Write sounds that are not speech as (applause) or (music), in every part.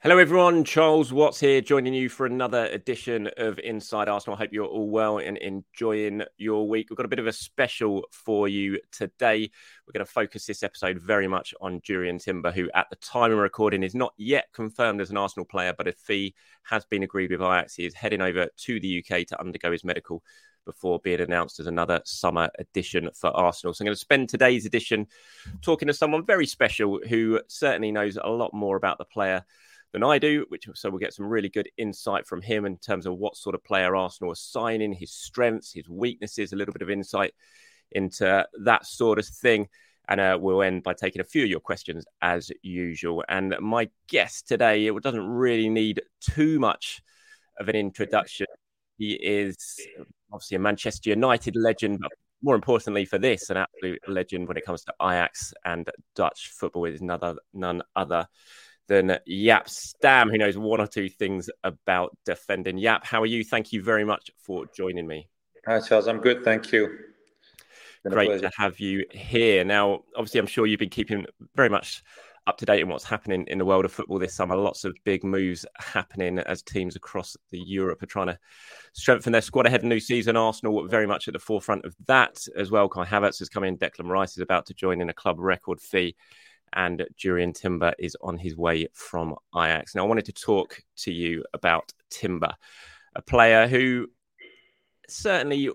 Hello, everyone. Charles Watts here, joining you for another edition of Inside Arsenal. I hope you're all well and enjoying your week. We've got a bit of a special for you today. We're going to focus this episode very much on Jurrien Timber, who at the time of recording is not yet confirmed as an Arsenal player, but a fee has been agreed with Ajax. He is heading over to the UK to undergo his medical before being announced as another summer edition for Arsenal. So I'm going to spend today's edition talking to someone very special who certainly knows a lot more about the player than I do, which so we'll get some really good insight from him in terms of what sort of player Arsenal are signing, his strengths, his weaknesses, a little bit of insight into that sort of thing. And uh, we'll end by taking a few of your questions as usual. And my guest today, it doesn't really need too much of an introduction. He is obviously a Manchester United legend, but more importantly for this, an absolute legend when it comes to Ajax and Dutch football is another, none other than Jaap Stam, who knows one or two things about defending. Jaap, how are you? Thank you very much for joining me. Hi, Charles. I'm good. Thank you. Great to have you here. Now, obviously, I'm sure you've been keeping very much up to date in what's happening in the world of football this summer. Lots of big moves happening as teams across the Europe are trying to strengthen their squad ahead of new season. Arsenal very much at the forefront of that as well. Kai Havertz has come in. Declan Rice is about to join in a club record fee and Jurrien Timber is on his way from Ajax. Now, I wanted to talk to you about Timber, a player who certainly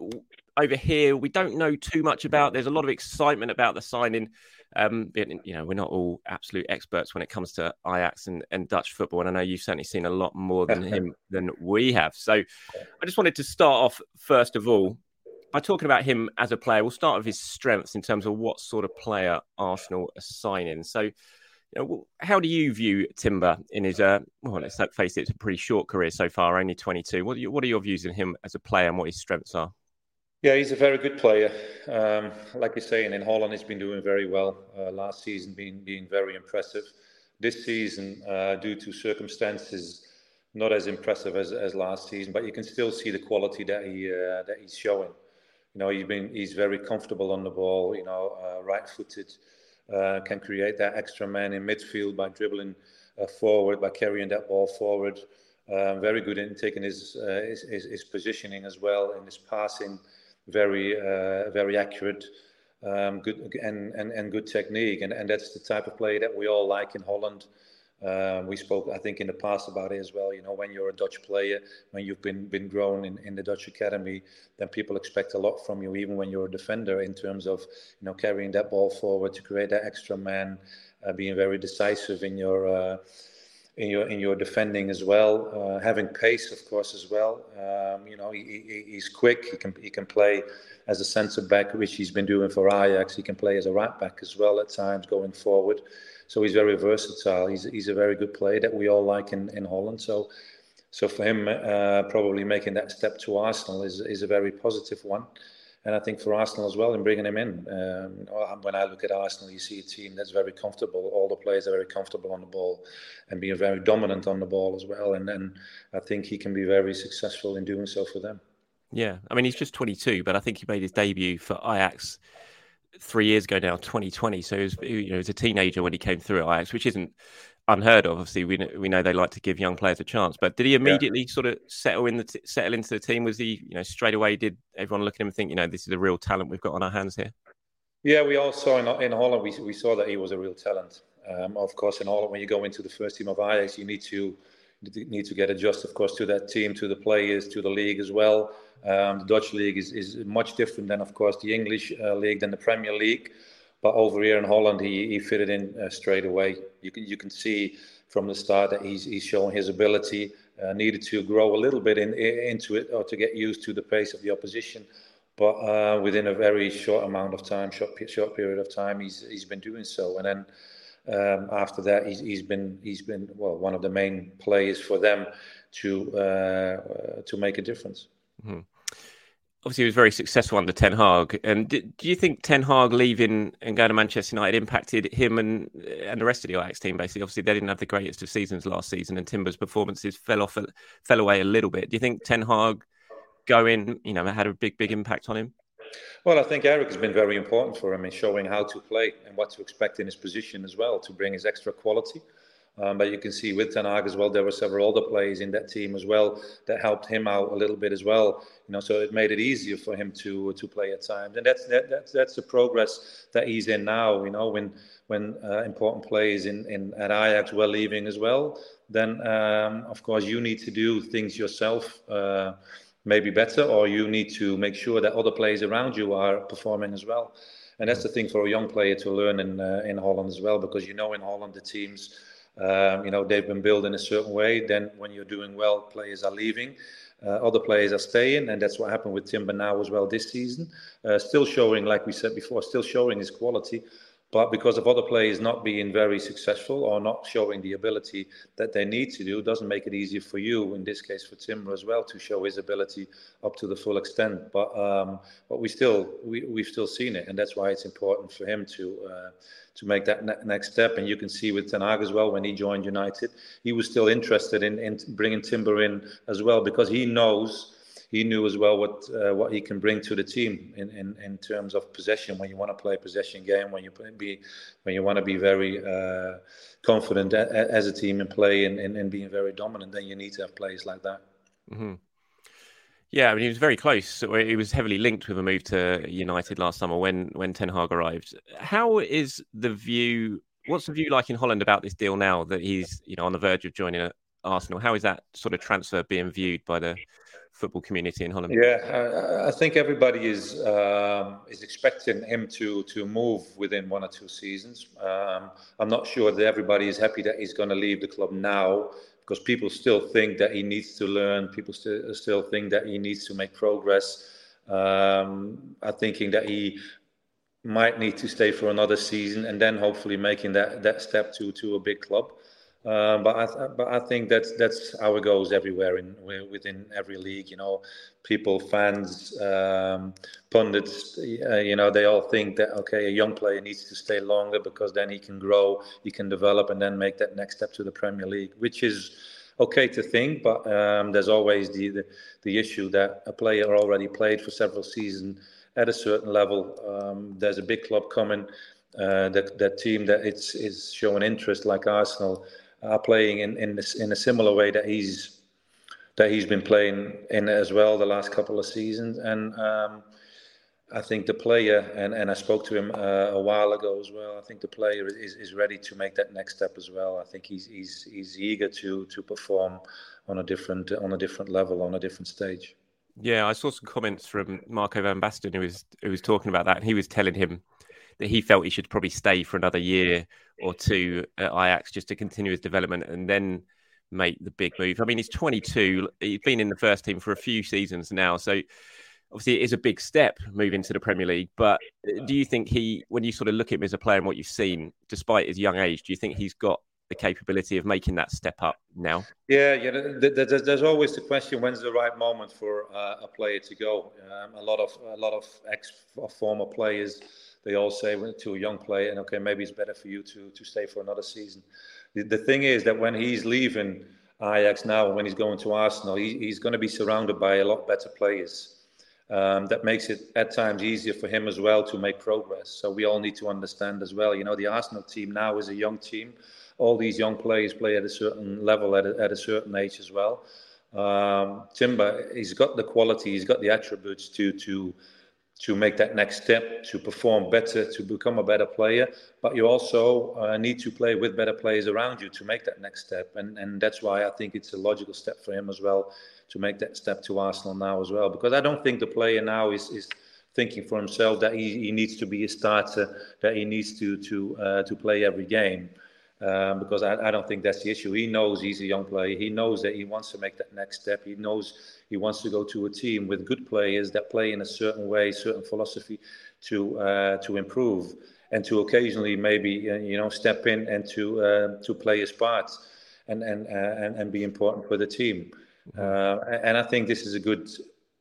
over here we don't know too much about. There's a lot of excitement about the signing. Um, you know, we're not all absolute experts when it comes to Ajax and, and Dutch football, and I know you've certainly seen a lot more than (laughs) him than we have. So, I just wanted to start off first of all by talking about him as a player, we'll start with his strengths in terms of what sort of player Arsenal are signing. So, you know, how do you view Timber in his, uh, well, let's face it, it's a pretty short career so far, only 22. What are, you, what are your views on him as a player and what his strengths are? Yeah, he's a very good player. Um, like you're saying, in Holland, he's been doing very well. Uh, last season, being being very impressive. This season, uh, due to circumstances, not as impressive as, as last season, but you can still see the quality that he uh, that he's showing. You know, he's been he's very comfortable on the ball. You know, uh, right-footed, uh, can create that extra man in midfield by dribbling uh, forward, by carrying that ball forward. Um, very good in taking his, uh, his, his, his positioning as well in his passing. Very uh, very accurate. Um, good and, and, and good technique, and, and that's the type of play that we all like in Holland. Um, we spoke, I think, in the past about it as well. You know, when you're a Dutch player, when you've been been grown in, in the Dutch academy, then people expect a lot from you, even when you're a defender, in terms of you know carrying that ball forward to create that extra man, uh, being very decisive in your. Uh, in your in your defending as well, uh, having pace, of course, as well. Um, you know, he, he, he's quick. He can he can play as a centre back, which he's been doing for Ajax. He can play as a right back as well at times going forward. So he's very versatile. He's he's a very good player that we all like in, in Holland. So so for him, uh, probably making that step to Arsenal is is a very positive one. and I think for Arsenal as well in bringing him in. Um, when I look at Arsenal, you see a team that's very comfortable. All the players are very comfortable on the ball and being very dominant on the ball as well. And then I think he can be very successful in doing so for them. Yeah, I mean he's just 22, but I think he made his debut for Ajax three years ago now, 2020. So he was, you know, he was a teenager when he came through at Ajax, which isn't unheard of. Obviously, we we know they like to give young players a chance. But did he immediately yeah. sort of settle in the t- settle into the team? Was he, you know, straight away? Did everyone look at him and think, you know, this is a real talent we've got on our hands here? Yeah, we all saw in, in Holland. We, we saw that he was a real talent. Um, of course, in Holland, when you go into the first team of Ajax, you need to need to get adjusted, of course, to that team, to the players, to the league as well. Um, the Dutch league is, is much different than, of course, the English uh, league, than the Premier League. But over here in Holland, he, he fitted in uh, straight away. You can you can see from the start that he's he's showing his ability. Uh, needed to grow a little bit in, into it or to get used to the pace of the opposition. But uh, within a very short amount of time, short short period of time, he's he's been doing so. And then um, after that, he's, he's been he's been well one of the main players for them to uh, to make a difference. Mm-hmm obviously he was very successful under Ten Hag. And do, do, you think Ten Hag leaving and going to Manchester United impacted him and and the rest of the Ajax team? Basically, obviously they didn't have the greatest of seasons last season, and Timber's performances fell off, fell away a little bit. Do you think Ten Hag going, you know, had a big big impact on him? Well, I think Erik has been very important for him in showing how to play and what to expect in his position as well to bring his extra quality. Um, but you can see with Ten Hag as well, there were several other players in that team as well that helped him out a little bit as well. You know, so it made it easier for him to to play at times, and that's that, that's that's the progress that he's in now. You know, when when uh, important players in, in at Ajax were leaving as well, then um, of course you need to do things yourself. Uh, maybe better, or you need to make sure that other players around you are performing as well. And that's the thing for a young player to learn in uh, in Holland as well, because you know in Holland the teams um, you know, they've been built in a certain way. Then when you're doing well, players are leaving. Uh, other players are staying, and that's what happened with Timber now as well this season. Uh, still showing, like we said before, still showing his quality, but because of other players not being very successful or not showing the ability that they need to do, doesn't make it easier for you, in this case for Timber as well, to show his ability up to the full extent. But um, but we still we we've still seen it, and that's why it's important for him to uh, to make that ne- next step. And you can see with Ten Hag as well when he joined United, he was still interested in in bringing Timber in as well because he knows he knew as well what uh, what he can bring to the team in, in, in terms of possession. When you want to play a possession game, when you be when you want to be very uh, confident as a team and play and, and, and, being very dominant, then you need to have players like that. Mm-hmm. Yeah, I mean, he was very close. He was heavily linked with a move to United last summer when when Ten Hag arrived. How is the view? What's the view like in Holland about this deal now that he's you know on the verge of joining Arsenal? How is that sort of transfer being viewed by the football community in Holland? Yeah, I think everybody is um, is expecting him to to move within one or two seasons. Um, I'm not sure that everybody is happy that he's going to leave the club now because people still think that he needs to learn. People still still think that he needs to make progress. Um, I'm thinking that he might need to stay for another season and then hopefully making that that step to to a big club. Um, but I but I think that's that's how it goes everywhere in within every league. You know, people, fans, um, pundits. Uh, you know, they all think that okay, a young player needs to stay longer because then he can grow, he can develop, and then make that next step to the Premier League, which is okay to think. But um, there's always the, the, the issue that a player already played for several seasons at a certain level. Um, there's a big club coming. Uh, that that team that it's is showing interest like Arsenal are playing in in, this, in a similar way that he's that he's been playing in as well the last couple of seasons. And um, I think the player, and, and I spoke to him uh, a while ago as well. I think the player is, is ready to make that next step as well. I think he's he's he's eager to to perform on a different on a different level on a different stage. Yeah, I saw some comments from Marco van Basten who was who was talking about that, and he was telling him that he felt he should probably stay for another year or two at Ajax just to continue his development and then make the big move. I mean, he's 22. He's been in the first team for a few seasons now, so obviously it is a big step moving to the Premier League. But uh, do you think he, when you sort of look at him as a player and what you've seen, despite his young age, do you think he's got the capability of making that step up now? Yeah, yeah. There's always the question: when's the right moment for uh, a player to go? Um, a lot of a lot of ex former players, they all say to a young player, and okay, maybe it's better for you to to stay for another season. The, the thing is that when he's leaving Ajax now, when he's going to Arsenal, he, he's going to be surrounded by a lot better players. Um, that makes it at times easier for him as well to make progress. So we all need to understand as well. You know, the Arsenal team now is a young team all these young players play at a certain level at a, at a certain age as well. Um, Timber, he's got the quality, he's got the attributes to to to make that next step, to perform better, to become a better player. But you also uh, need to play with better players around you to make that next step, and and that's why I think it's a logical step for him as well to make that step to Arsenal now as well. Because I don't think the player now is is thinking for himself that he, he needs to be a starter, that he needs to to uh, to play every game um, because I, I, don't think that's the issue. He knows he's a young player. He knows that he wants to make that next step. He knows he wants to go to a team with good players that play in a certain way, certain philosophy to uh, to improve and to occasionally maybe uh, you know step in and to uh, to play his part and and, uh, and and be important for the team. Mm-hmm. Uh, and I think this is a good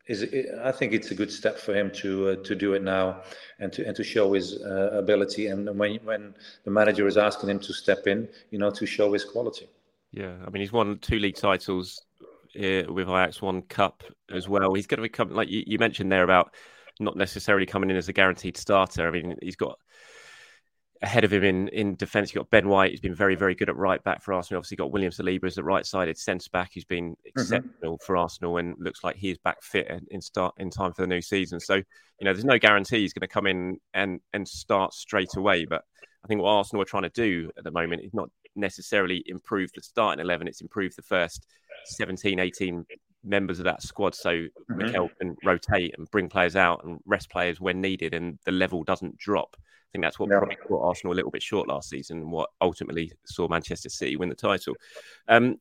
is I think it's a good step for him to uh, to do it now and to and to show his uh, ability and when when the manager is asking him to step in, you know, to show his quality. Yeah, I mean, he's won two league titles uh, with Ajax, one cup as well. He's going to become like you, you mentioned there about not necessarily coming in as a guaranteed starter. I mean, he's got ahead of him in, in defence. You've got Ben White, who's been very, very good at right back for Arsenal. Obviously, got William Saliba as the right sided centre back, who's been mm-hmm. exceptional mm-hmm. for Arsenal and looks like he is back fit in start in time for the new season. So, you know, there's no guarantee he's going to come in and, and start straight away. But I think what Arsenal are trying to do at the moment is not necessarily improve the starting 11, it's improve the first 17, 18 members of that squad so mm-hmm. Mikel can rotate and bring players out and rest players when needed and the level doesn't drop think that's what yeah. probably caught Arsenal a little bit short last season, and what ultimately saw Manchester City win the title. Um,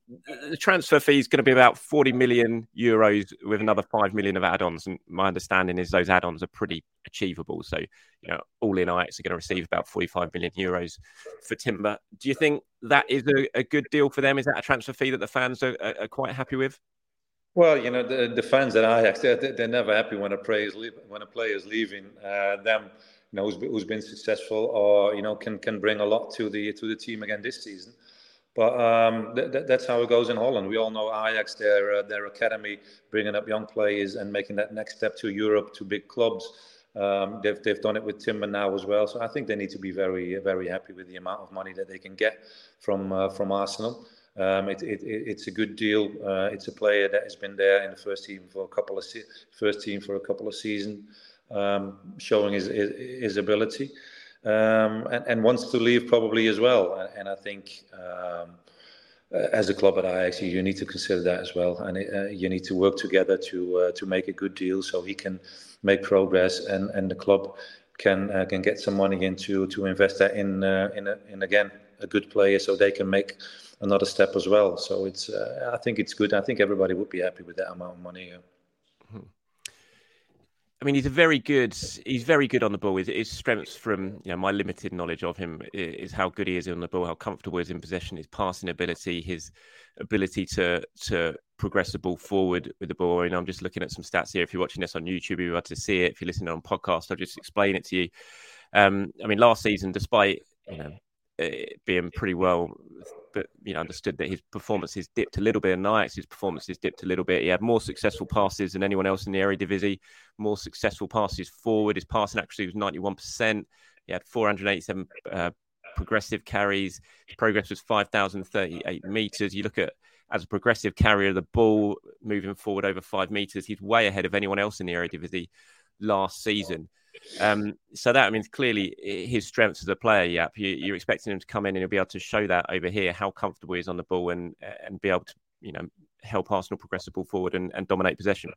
the transfer fee is going to be about 40 million euros with another 5 million of add-ons, and my understanding is those add-ons are pretty achievable. So, you know, all in Ajax are going to receive about 45 million euros for Timber. Do you think that is a, a good deal for them? Is that a transfer fee that the fans are, are, are quite happy with? Well, you know, the, the fans at Ajax, they're, they're never happy when a player is, when a player is leaving uh, them you know, who's, who's been successful or you know can can bring a lot to the to the team again this season. But um, th- th- that's how it goes in Holland. We all know Ajax, their uh, their academy, bringing up young players and making that next step to Europe, to big clubs. Um, they've they've done it with Timber now as well. So I think they need to be very very happy with the amount of money that they can get from uh, from Arsenal. Um, it, it, it's a good deal. Uh, it's a player that has been there in the first team for a couple of se- first team for a couple of seasons um, showing his, his, his ability, um, and, and, wants to leave probably as well. And, and I think um, as a club at Ajax, you need to consider that as well, and uh, you need to work together to uh, to make a good deal so he can make progress, and, and the club can uh, can get some money into to invest that in uh, in, a, in again a good player, so they can make another step as well. So it's uh, I think it's good. I think everybody would be happy with that amount of money. I mean, he's a very good. He's very good on the ball. His, his strengths, from you know my limited knowledge of him, is how good he is on the ball, how comfortable he is in possession, his passing ability, his ability to to progress the ball forward with the ball. And I'm just looking at some stats here. If you're watching this on YouTube, you're able to see it. If you're listening on podcast, I'll just explain it to you. Um, I mean, last season, despite you know being pretty well but you know understood that his performances dipped a little bit in Ajax. His performances dipped a little bit. He had more successful passes than anyone else in the Eredivisie. More successful passes forward. His passing accuracy was ninety one percent. He had four hundred eighty seven uh, progressive carries. His progress was five thousand thirty eight meters. You look at as a progressive carrier of the ball moving forward over five meters. He's way ahead of anyone else in the Eredivisie last season. Um, so that I mean, clearly his strengths as a player. Yeah, you, are expecting him to come in and he'll be able to show that over here how comfortable he is on the ball and and be able to you know help Arsenal progress the ball forward and, and dominate possession.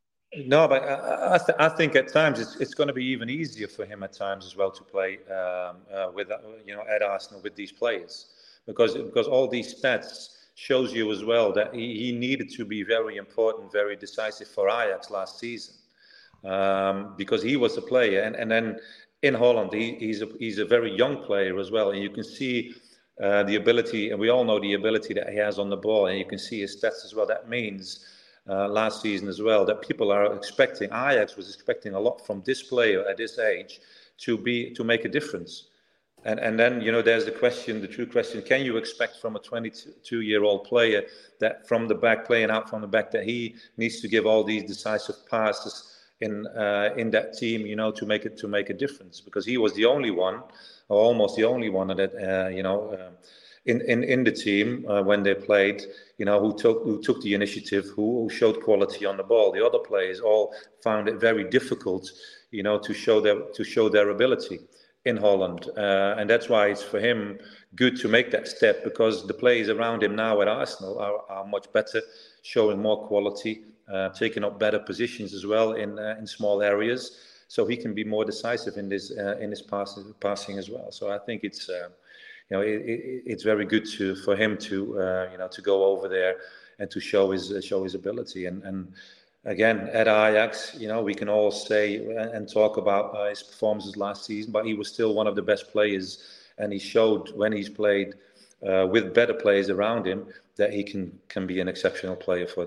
No, but I, I, th- I, think at times it's, it's going to be even easier for him at times as well to play um, uh, with uh, you know at Arsenal with these players because because all these stats shows you as well that he, he needed to be very important, very decisive for Ajax last season um, because he was a player. And, and then in Holland, he, he's, a, he's a very young player as well. And you can see uh, the ability, and we all know the ability that he has on the ball, and you can see his stats as well. That means uh, last season as well that people are expecting. Ajax was expecting a lot from this player at this age to be to make a difference. And and then you know there's the question, the true question: Can you expect from a 22 year old player that from the back, playing out from the back, that he needs to give all these decisive passes? In uh, in that team, you know, to make it to make a difference because he was the only one or almost the only one that uh, you know uh, in, in in the team uh, when they played you know who took who took the initiative who, who, showed quality on the ball. The other players all found it very difficult you know to show their to show their ability in Holland. Uh, and that's why it's for him good to make that step because the players around him now at Arsenal are, are much better showing more quality uh, taking up better positions as well in uh, in small areas so he can be more decisive in this uh, in his pass, passing as well. So I think it's uh, you know it, it, it's very good to for him to uh, you know to go over there and to show his show his ability and and again at Ajax you know we can all say and talk about uh, his performances last season, but he was still one of the best players and he showed when he's played uh, with better players around him that he can can be an exceptional player for.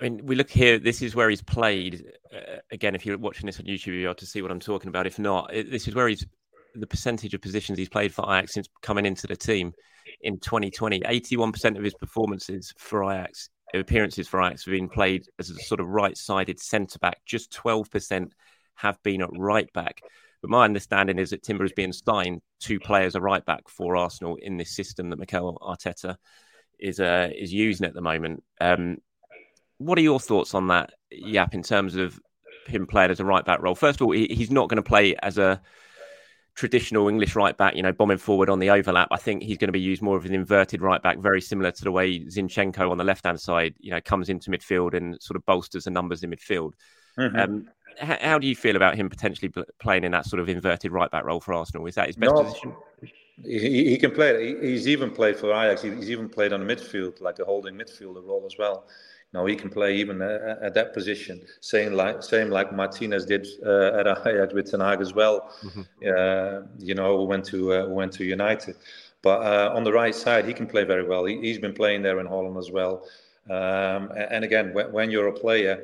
I mean, we look here. This is where he's played. Uh, again, if you're watching this on YouTube, you'll to see what I'm talking about. If not, it, this is where he's the percentage of positions he's played for Ajax since coming into the team in 2020. 81% of his performances for Ajax, appearances for Ajax, have been played as a sort of right-sided centre back. Just 12% have been at right back. But my understanding is that Timber is being signed to play as a right back for Arsenal in this system that Mikel Arteta is uh, is using at the moment. Um, what are your thoughts on that, Jaap, in terms of him playing as a right back role? First of all, he's not going to play as a traditional English right back, you know, bombing forward on the overlap. I think he's going to be used more of an inverted right back, very similar to the way Zinchenko on the left hand side, you know, comes into midfield and sort of bolsters the numbers in midfield. Mm-hmm. Um, how, how, do you feel about him potentially playing in that sort of inverted right back role for Arsenal? Is that his best no, position? He, he, can play. He's even played for Ajax. He's even played on the midfield, like a holding midfielder role as well. Now he can play even uh, at that position. Same like same like Martinez did uh, at Ajax with Ten Hag as well. Mm-hmm. Uh, you know, went to uh, went to United. But uh, on the right side, he can play very well. He, has been playing there in Holland as well. Um, and again, when, when, you're a player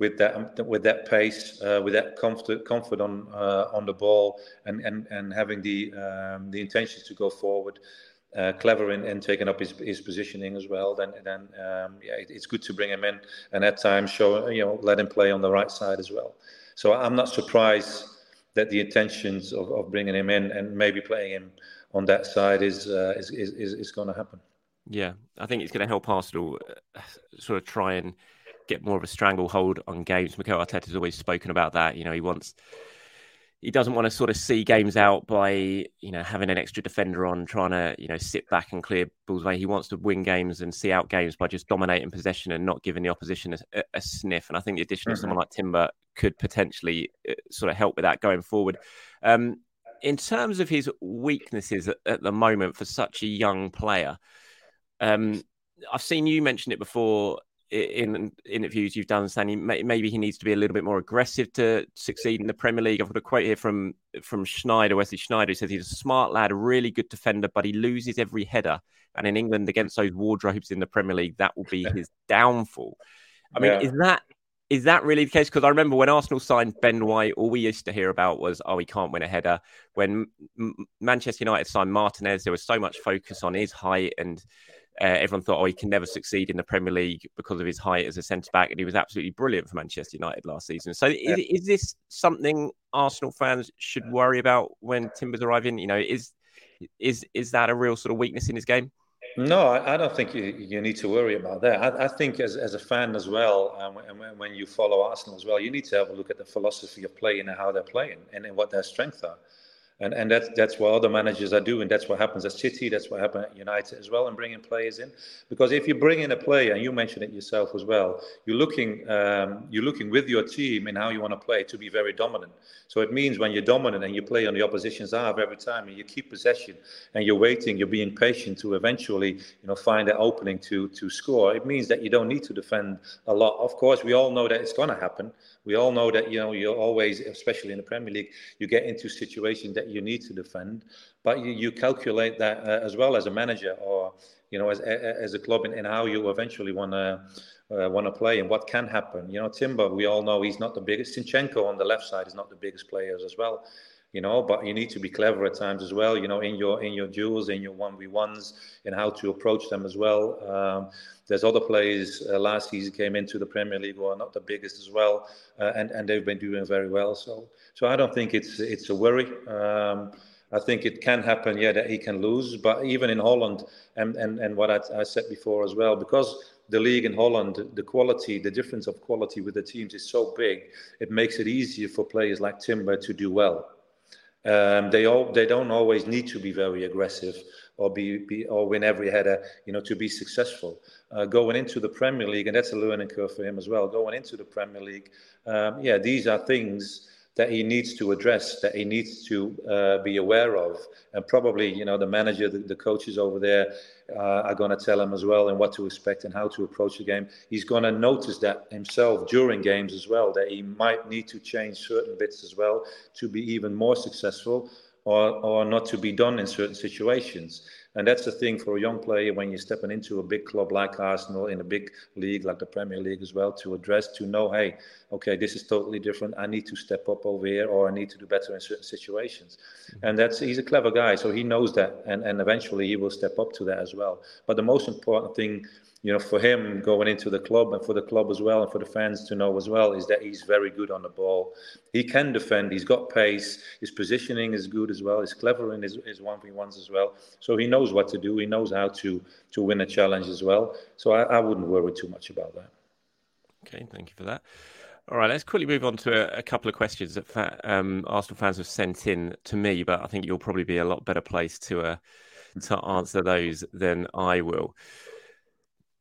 with that with that pace, uh, with that comfort comfort on on the ball, and and and having the um, the intentions to go forward uh, clever in, in taking up his, his positioning as well, then then um, yeah, it, it's good to bring him in and at times show you know let him play on the right side as well. So I'm not surprised that the intentions of, of bringing him in and maybe playing him on that side is uh, is is, is, is going to happen. Yeah, I think it's going to help Arsenal uh, sort of try and get more of a stranglehold on games. Mikel Arteta has always spoken about that. You know, he wants he doesn't want to sort of see games out by you know having an extra defender on trying to you know sit back and clear balls away. He wants to win games and see out games by just dominating possession and not giving the opposition a, a sniff. And i think the addition mm-hmm. of someone like timber could potentially uh, sort of help with that going forward. Um, in terms of his weaknesses at, at, the moment for such a young player um, i've seen you mention it before in interviews you've done saying maybe he needs to be a little bit more aggressive to succeed in the Premier League. I've got a quote here from from Sneijder, Wesley Sneijder, who says he's a smart lad, a really good defender, but he loses every header. And in England, against those wardrobes in the Premier League, that will be his downfall. I mean, yeah. is that is that really the case? Because I remember when Arsenal signed Ben White, all we used to hear about was, oh, he can't win a header. When M- Manchester United signed Martinez, there was so much focus on his height, and uh, everyone thought, oh, he can never succeed in the Premier League because of his height as a centre back. And he was absolutely brilliant for Manchester United last season. So, yeah. is, is, this something Arsenal fans should worry about when Timber's arriving? You know, is is is that a real sort of weakness in his game? No, I, I, don't think you, you need to worry about that. I, I think as, as a fan as well, um, and when you follow Arsenal as well, you need to have a look at the philosophy of playing and how they're playing and, and what their strengths are and and that's that's what other managers are doing. That's what happens at City. That's what happened at United as well, and bringing players in. Because if you bring in a player, and you mentioned it yourself as well, you're looking um, you're looking with your team and how you want to play to be very dominant. So it means when you're dominant and you play on the opposition's half every time, and you keep possession, and you're waiting, you're being patient to eventually you know find an opening to to score. It means that you don't need to defend a lot. Of course, we all know that it's going to happen. We all know that you know you always, especially in the Premier League, you get into situations that you need to defend, but you, you calculate that uh, as well as a manager or you know as as a club and, how you eventually want to. Uh, want to play and what can happen. You know, Timber, we all know he's not the biggest. Zinchenko on the left side is not the biggest players as well you know but you need to be clever at times as well you know in your in your duels in your 1v1s and how to approach them as well um, there's other players uh, last season came into the premier league who are not the biggest as well uh, and and they've been doing very well so so i don't think it's it's a worry um, I think it can happen, yeah, that he can lose. But even in Holland, and, and, and what I, I said before as well, because the league in Holland, the quality, the difference of quality with the teams is so big, it makes it easier for players like Timber to do well. Um, they all they don't always need to be very aggressive or be, be or win every header, you know, to be successful. Uh, going into the Premier League, and that's a learning curve for him as well. Going into the Premier League, um, yeah, these are things that he needs to address, that he needs to uh, be aware of, and probably you know the manager, the, the coaches over there uh, are going to tell him as well and what to expect and how to approach the game. He's going to notice that himself during games as well, that he might need to change certain bits as well to be even more successful, or or not to be done in certain situations. And that's the thing for a young player when you're stepping into a big club like Arsenal in a big league like the Premier League as well to address, to know, hey, okay, this is totally different. I need to step up over here or I need to do better in certain situations. And that's he's a clever guy, so he knows that and, and eventually he will step up to that as well. But the most important thing you know, for him going into the club and for the club as well, and for the fans to know as well, is that he's very good on the ball. He can defend. He's got pace. His positioning is good as well. He's clever in his, his one v ones as well. So he knows what to do. He knows how to to win a challenge as well. So I, I wouldn't worry too much about that. Okay, thank you for that. All right, let's quickly move on to a, a couple of questions that fa- um, Arsenal fans have sent in to me, but I think you'll probably be a lot better placed to uh, to answer those than I will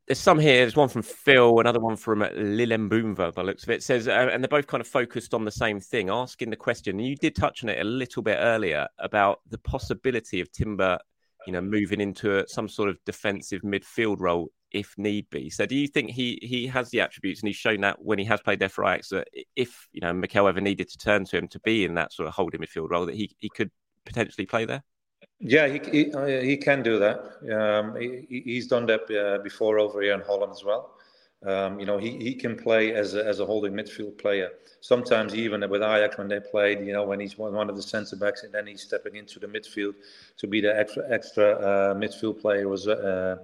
there's some here. There's one from Phil, another one from Lilembumva, by looks of it. it says, uh, and they're both kind of focused on the same thing, asking the question. And you did touch on it a little bit earlier about the possibility of Timber, you know, moving into a, some sort of defensive midfield role if need be. So, do you think he he has the attributes, and he's shown that when he has played there for Ajax, that if you know Mikel ever needed to turn to him to be in that sort of holding midfield role, that he he could potentially play there? Yeah, he he, uh, he can do that. Um, he, he's done that uh, before over here in Holland as well. Um, you know, he, he can play as a, as a holding midfield player. Sometimes even with Ajax when they played, you know, when he's one of the centre backs and then he's stepping into the midfield to be the extra extra uh, midfield player was uh,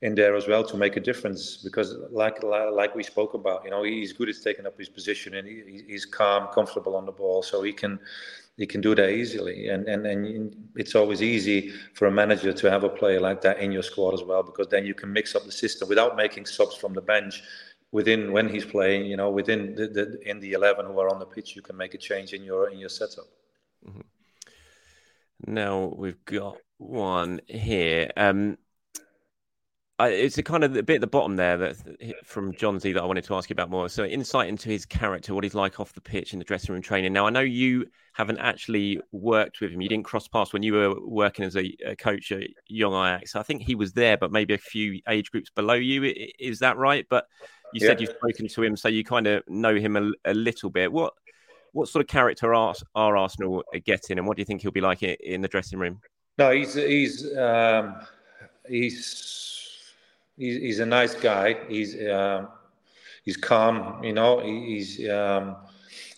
in there as well to make a difference. Because like like we spoke about, you know, he's good at taking up his position and he, he's calm, comfortable on the ball, so he can you can do that easily. And, and, and it's always easy for a manager to have a player like that in your squad as well, because then you can mix up the system without making subs from the bench within when he's playing, you know, within the, the in the 11 who are on the pitch, you can make a change in your, in your setup. Mm-hmm. Now we've got one here. Um, I, it's a kind of a bit at the bottom there that from John Z that I wanted to ask you about more. So insight into his character, what he's like off the pitch in the dressing room training. Now I know you haven't actually worked with him. You didn't cross paths when you were working as a, a coach at Young Ajax. I think he was there, but maybe a few age groups below you. Is that right? But you yeah. said you've spoken to him, so you kind of know him a, a little bit. What what sort of character are, are Arsenal getting, and what do you think he'll be like in the dressing room? No, he's he's um, he's he's, he's a nice guy. He's uh, he's calm. You know, he's um,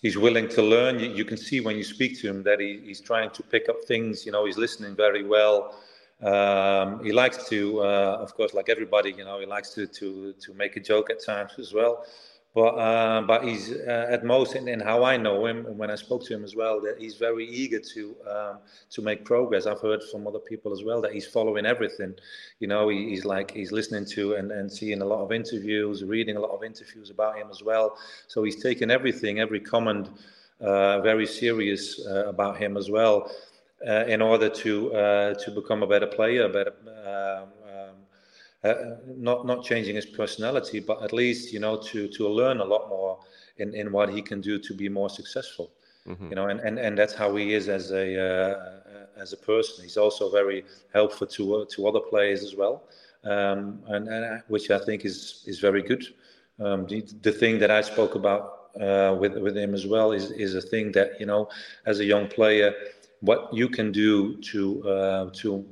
he's willing to learn. You, you, can see when you speak to him that he, he's trying to pick up things. You know, he's listening very well. Um, he likes to, uh, of course, like everybody, you know, he likes to to to make a joke at times as well. But uh, but he's uh, at most, and, and, how I know him, and when I spoke to him as well, that he's very eager to um, to make progress. I've heard from other people as well that he's following everything. You know, he, he's like he's listening to and, and seeing a lot of interviews, reading a lot of interviews about him as well. So he's taken everything, every comment, uh, very serious uh, about him as well, uh, in order to uh, to become a better player, a better. Um, uh, not not changing his personality, but at least you know to to learn a lot more in in what he can do to be more successful. Mm-hmm. You know, and, and and that's how he is as a uh, as a person. He's also very helpful to uh, to other players as well, um, and, and uh, which I think is is very good. Um, the, the thing that I spoke about uh, with with him as well is is a thing that you know as a young player, what you can do to uh, to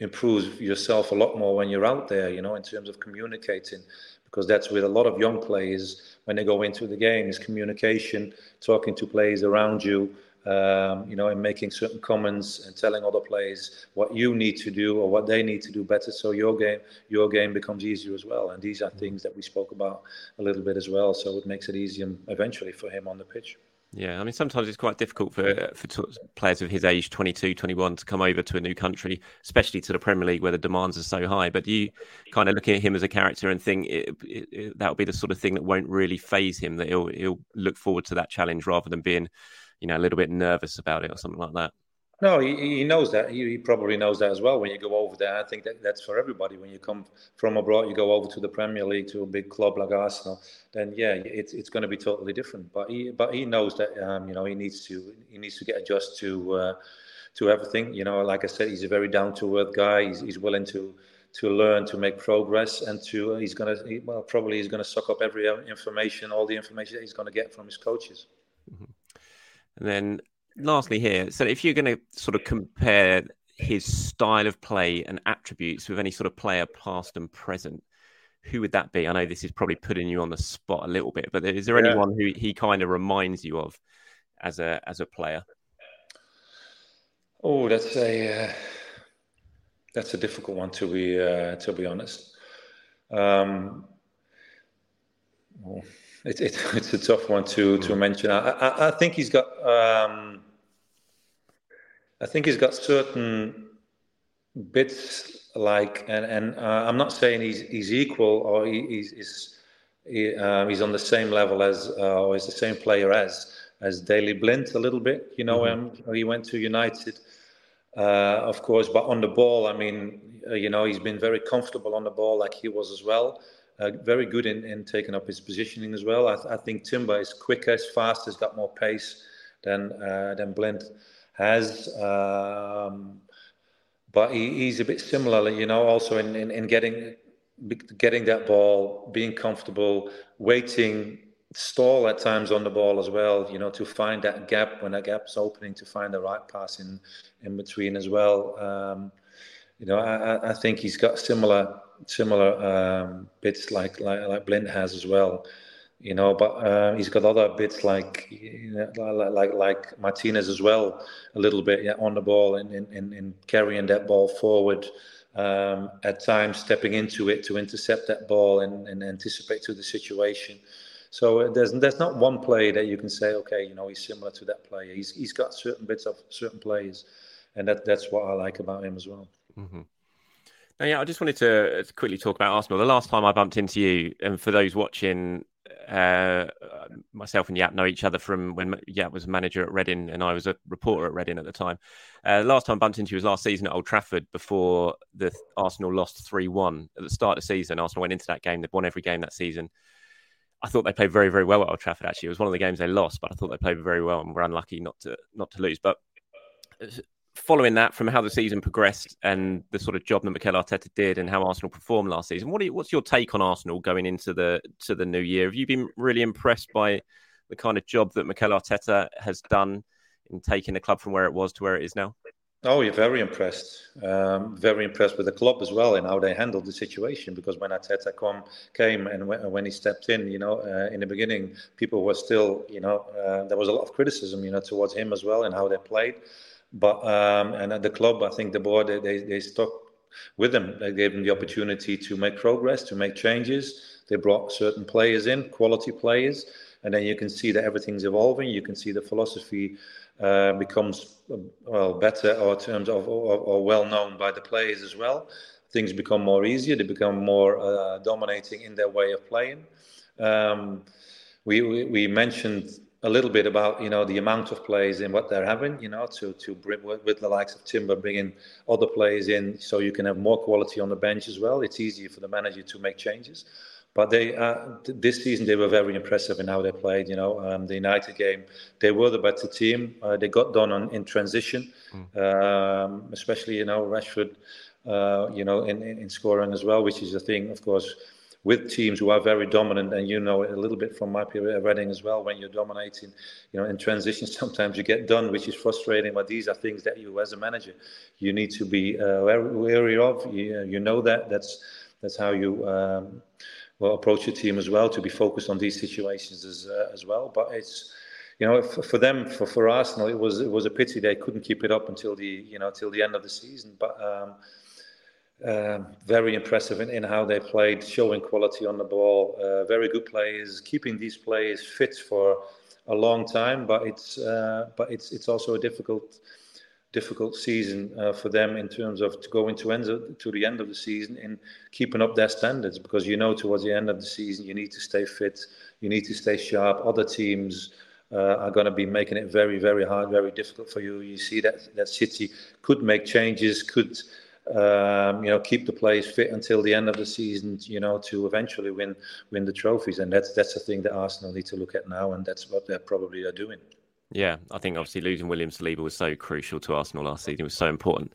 improve yourself a lot more when you're out there, you know, in terms of communicating, because that's with a lot of young players when they go into the game is communication, talking to players around you, um, you know, and making certain comments and telling other players what you need to do or what they need to do better, so your game your game becomes easier as well. And these are things that we spoke about a little bit as well, so it makes it easier eventually for him on the pitch. Yeah, I mean, sometimes it's quite difficult for for players of his age, 22, 21, to come over to a new country, especially to the Premier League where the demands are so high. But you kind of look at him as a character and think that'll be the sort of thing that won't really faze him, that he'll, he'll look forward to that challenge rather than being, you know, a little bit nervous about it or something like that. No, he, he knows that. He, he, probably knows that as well. When you go over there, I think that that's for everybody. When you come from abroad, you go over to the Premier League to a big club like Arsenal. Then yeah, it's it's going to be totally different. But he but he knows that um, you know he needs to he needs to get adjusted to uh, to everything. You know, like I said, he's a very down to earth guy. He's, he's willing to to learn to make progress and to uh, he's going to he, well probably he's going to suck up every information all the information that he's going to get from his coaches mm-hmm. and then lastly here, so if you're going to sort of compare his style of play and attributes with any sort of player past and present, who would that be? I know this is probably putting you on the spot a little bit, but is there yeah. anyone who he kind of reminds you of as a as a player? Oh, that's a uh, that's a difficult one to be uh, to be honest. Um, well, it, it, (laughs) it's a tough one to to hmm. mention. I, I, I think he's got um, I think he's got certain bits like, and and uh, I'm not saying he's he's equal or he, he's he's, he, um, he's on the same level as uh, or is the same player as as Daley Blind a little bit. You know, mm-hmm. um, he went to United, uh, of course, but on the ball, I mean, uh, you know, he's been very comfortable on the ball like he was as well. Uh, very good in, in taking up his positioning as well. I, th- I think Timber is quicker, is fast, has got more pace than uh, than Blind has. Um, but he, he's a bit similar, you know, also in, in, in getting getting that ball, being comfortable, waiting, stall at times on the ball as well, you know, to find that gap when that gap's opening, to find the right pass in, in between as well. Um, you know, I, I think he's got similar similar um, bits like, like like has as well you know. But uh, he's got other bits like you know, like like Martinez as well, a little bit yeah, on the ball and in, in, in carrying that ball forward. Um, at times, stepping into it to intercept that ball and, and anticipate to the situation. So uh, there's there's not one play that you can say, okay, you know, he's similar to that player. He's he's got certain bits of certain players, and that that's what I like about him as well. Mm-hmm. Now, yeah, I just wanted to quickly talk about Arsenal. The last time I bumped into you, and for those watching, uh, myself and Jaap know each other from when Jaap was a manager at Reading and I was a reporter at Reading at the time. Uh, last time I bumped into you was last season at Old Trafford before the Arsenal lost 3 1 at the start of the season. Arsenal went into that game, they'd won every game that season. I thought they played very, very well at Old Trafford. Actually, it was one of the games they lost, but I thought they played very well and were unlucky not to not to lose. But following that from how the season progressed and the sort of job that Mikel Arteta did and how Arsenal performed last season, what you, what's your take on Arsenal going into the to the new year? Have you been really impressed by the kind of job that Mikel Arteta has done in taking the club from where it was to where it is now? Oh, you're very impressed. Um, very impressed with the club as well and how they handled the situation. Because when Arteta come, came and when, when he stepped in, you know, uh, in the beginning, people were still, you know, uh, there was a lot of criticism, you know, towards him as well and how they played. But um, and at the club, I think the board they they stuck with them. They gave them the opportunity to make progress, to make changes. They brought certain players in, quality players, and then you can see that everything's evolving. You can see the philosophy uh, becomes well better or terms of or, or, well known by the players as well. Things become more easier. They become more uh, dominating in their way of playing. Um, we, we, we mentioned a little bit about you know the amount of players and what they're having. You know to to bring with the likes of Timber bringing other players in so you can have more quality on the bench as well. It's easier for the manager to make changes. But they uh, this season they were very impressive in how they played. You know, um, the United game they were the better team. Uh, they got done on in transition, mm. um, especially you know Rashford. Uh, you know, in, in scoring as well, which is a thing, of course, with teams who are very dominant, and you know a little bit from my period at Reading as well. When you're dominating, you know, in transition, (laughs) sometimes you get done, which is frustrating. But these are things that you, as a manager, you need to be uh, wary of. You, you know that that's that's how you. Um, approach your team as well to be focused on these situations as uh, as well. But it's you know for, for, them for, for Arsenal it was it was a pity they couldn't keep it up until the you know till the end of the season. But um, uh, very impressive in, in, how they played, showing quality on the ball. Uh, very good players, keeping these players fit for a long time. But it's uh, but it's it's also a difficult difficult season uh, for them in terms of going to end of, to the end of the season in keeping up their standards because you know towards the end of the season you need to stay fit, you need to stay sharp. Other teams. Uh, are going to be making it very, very hard, very difficult for you. You see that that City could make changes, could um, you know, keep the players fit until the end of the season, you know, to eventually win win the trophies. And that's that's the thing that Arsenal need to look at now, and that's what they're probably are doing. Yeah, I think obviously losing William Saliba was so crucial to Arsenal last season. It was so important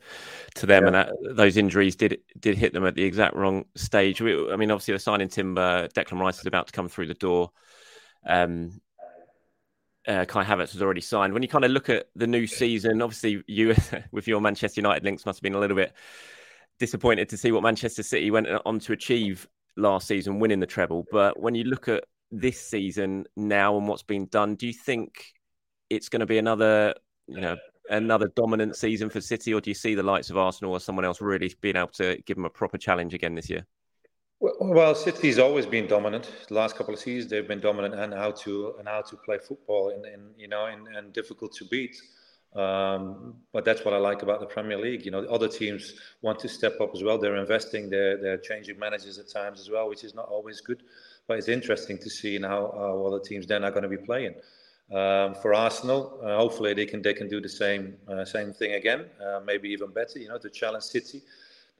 to them, yeah. and that, those injuries did did hit them at the exact wrong stage. We, I mean, obviously, they're signing Timber. Declan Rice is about to come through the door. Um, uh, Kai Havertz has already signed. When you kind of look at the new season, obviously you (laughs) with your Manchester United links must have been a little bit disappointed to see what Manchester City went on to achieve last season, winning the treble. But when you look at this season now and what's been done, do you think it's going to be another, you know, another dominant season for City, or do you see the likes of Arsenal or someone else really being able to give them a proper challenge again this year? Well, City's always been dominant. The last couple of seasons, they've been dominant and how to and how to play football and, and you know and, and difficult to beat. Um, but that's what I like about the Premier League. You know, other teams want to step up as well. They're investing. They're they're changing managers at times as well, which is not always good. But it's interesting to see how uh, other teams then are going to be playing. Um, for Arsenal, uh, hopefully they can they can do the same uh, same thing again, uh, maybe even better. You know, to challenge City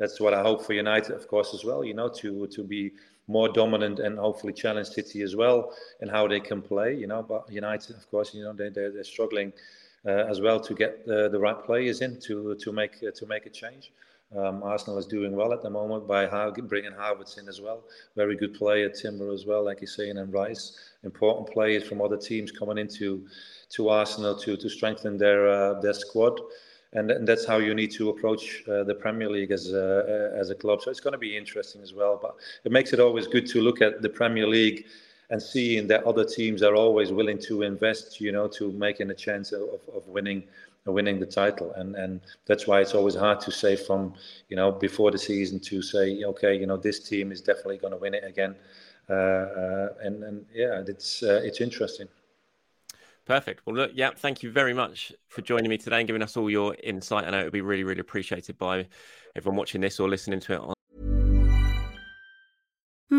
that's what I hope for United, of course, as well. You know, to to be more dominant and hopefully challenge City as well and how they can play. You know, but United, of course, you know they they're, they're struggling uh, as well to get the, the right players in to to make uh, to make a change. Um, Arsenal is doing well at the moment by bringing Havertz in as well. Very good player, Timber as well, like you're saying, and Rice. Important players from other teams coming into to Arsenal to to strengthen their uh, their squad and, and that's how you need to approach uh, the Premier League as a, as a club. So it's going to be interesting as well. But it makes it always good to look at the Premier League and seeing that other teams are always willing to invest, you know, to making a chance of, of winning winning the title and and that's why it's always hard to say from you know before the season to say okay you know this team is definitely going to win it again uh, uh, and and yeah it's uh, it's interesting Perfect. Well, look, yeah, thank you very much for joining me today and giving us all your insight. I know it would be really, really appreciated by everyone watching this or listening to it on.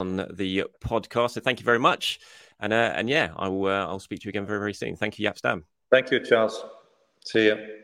on the podcast. So thank you very much, and uh, and yeah, I will uh, I'll speak to you again very very soon. Thank you, Jaap Stam. Thank you, Charles. See you.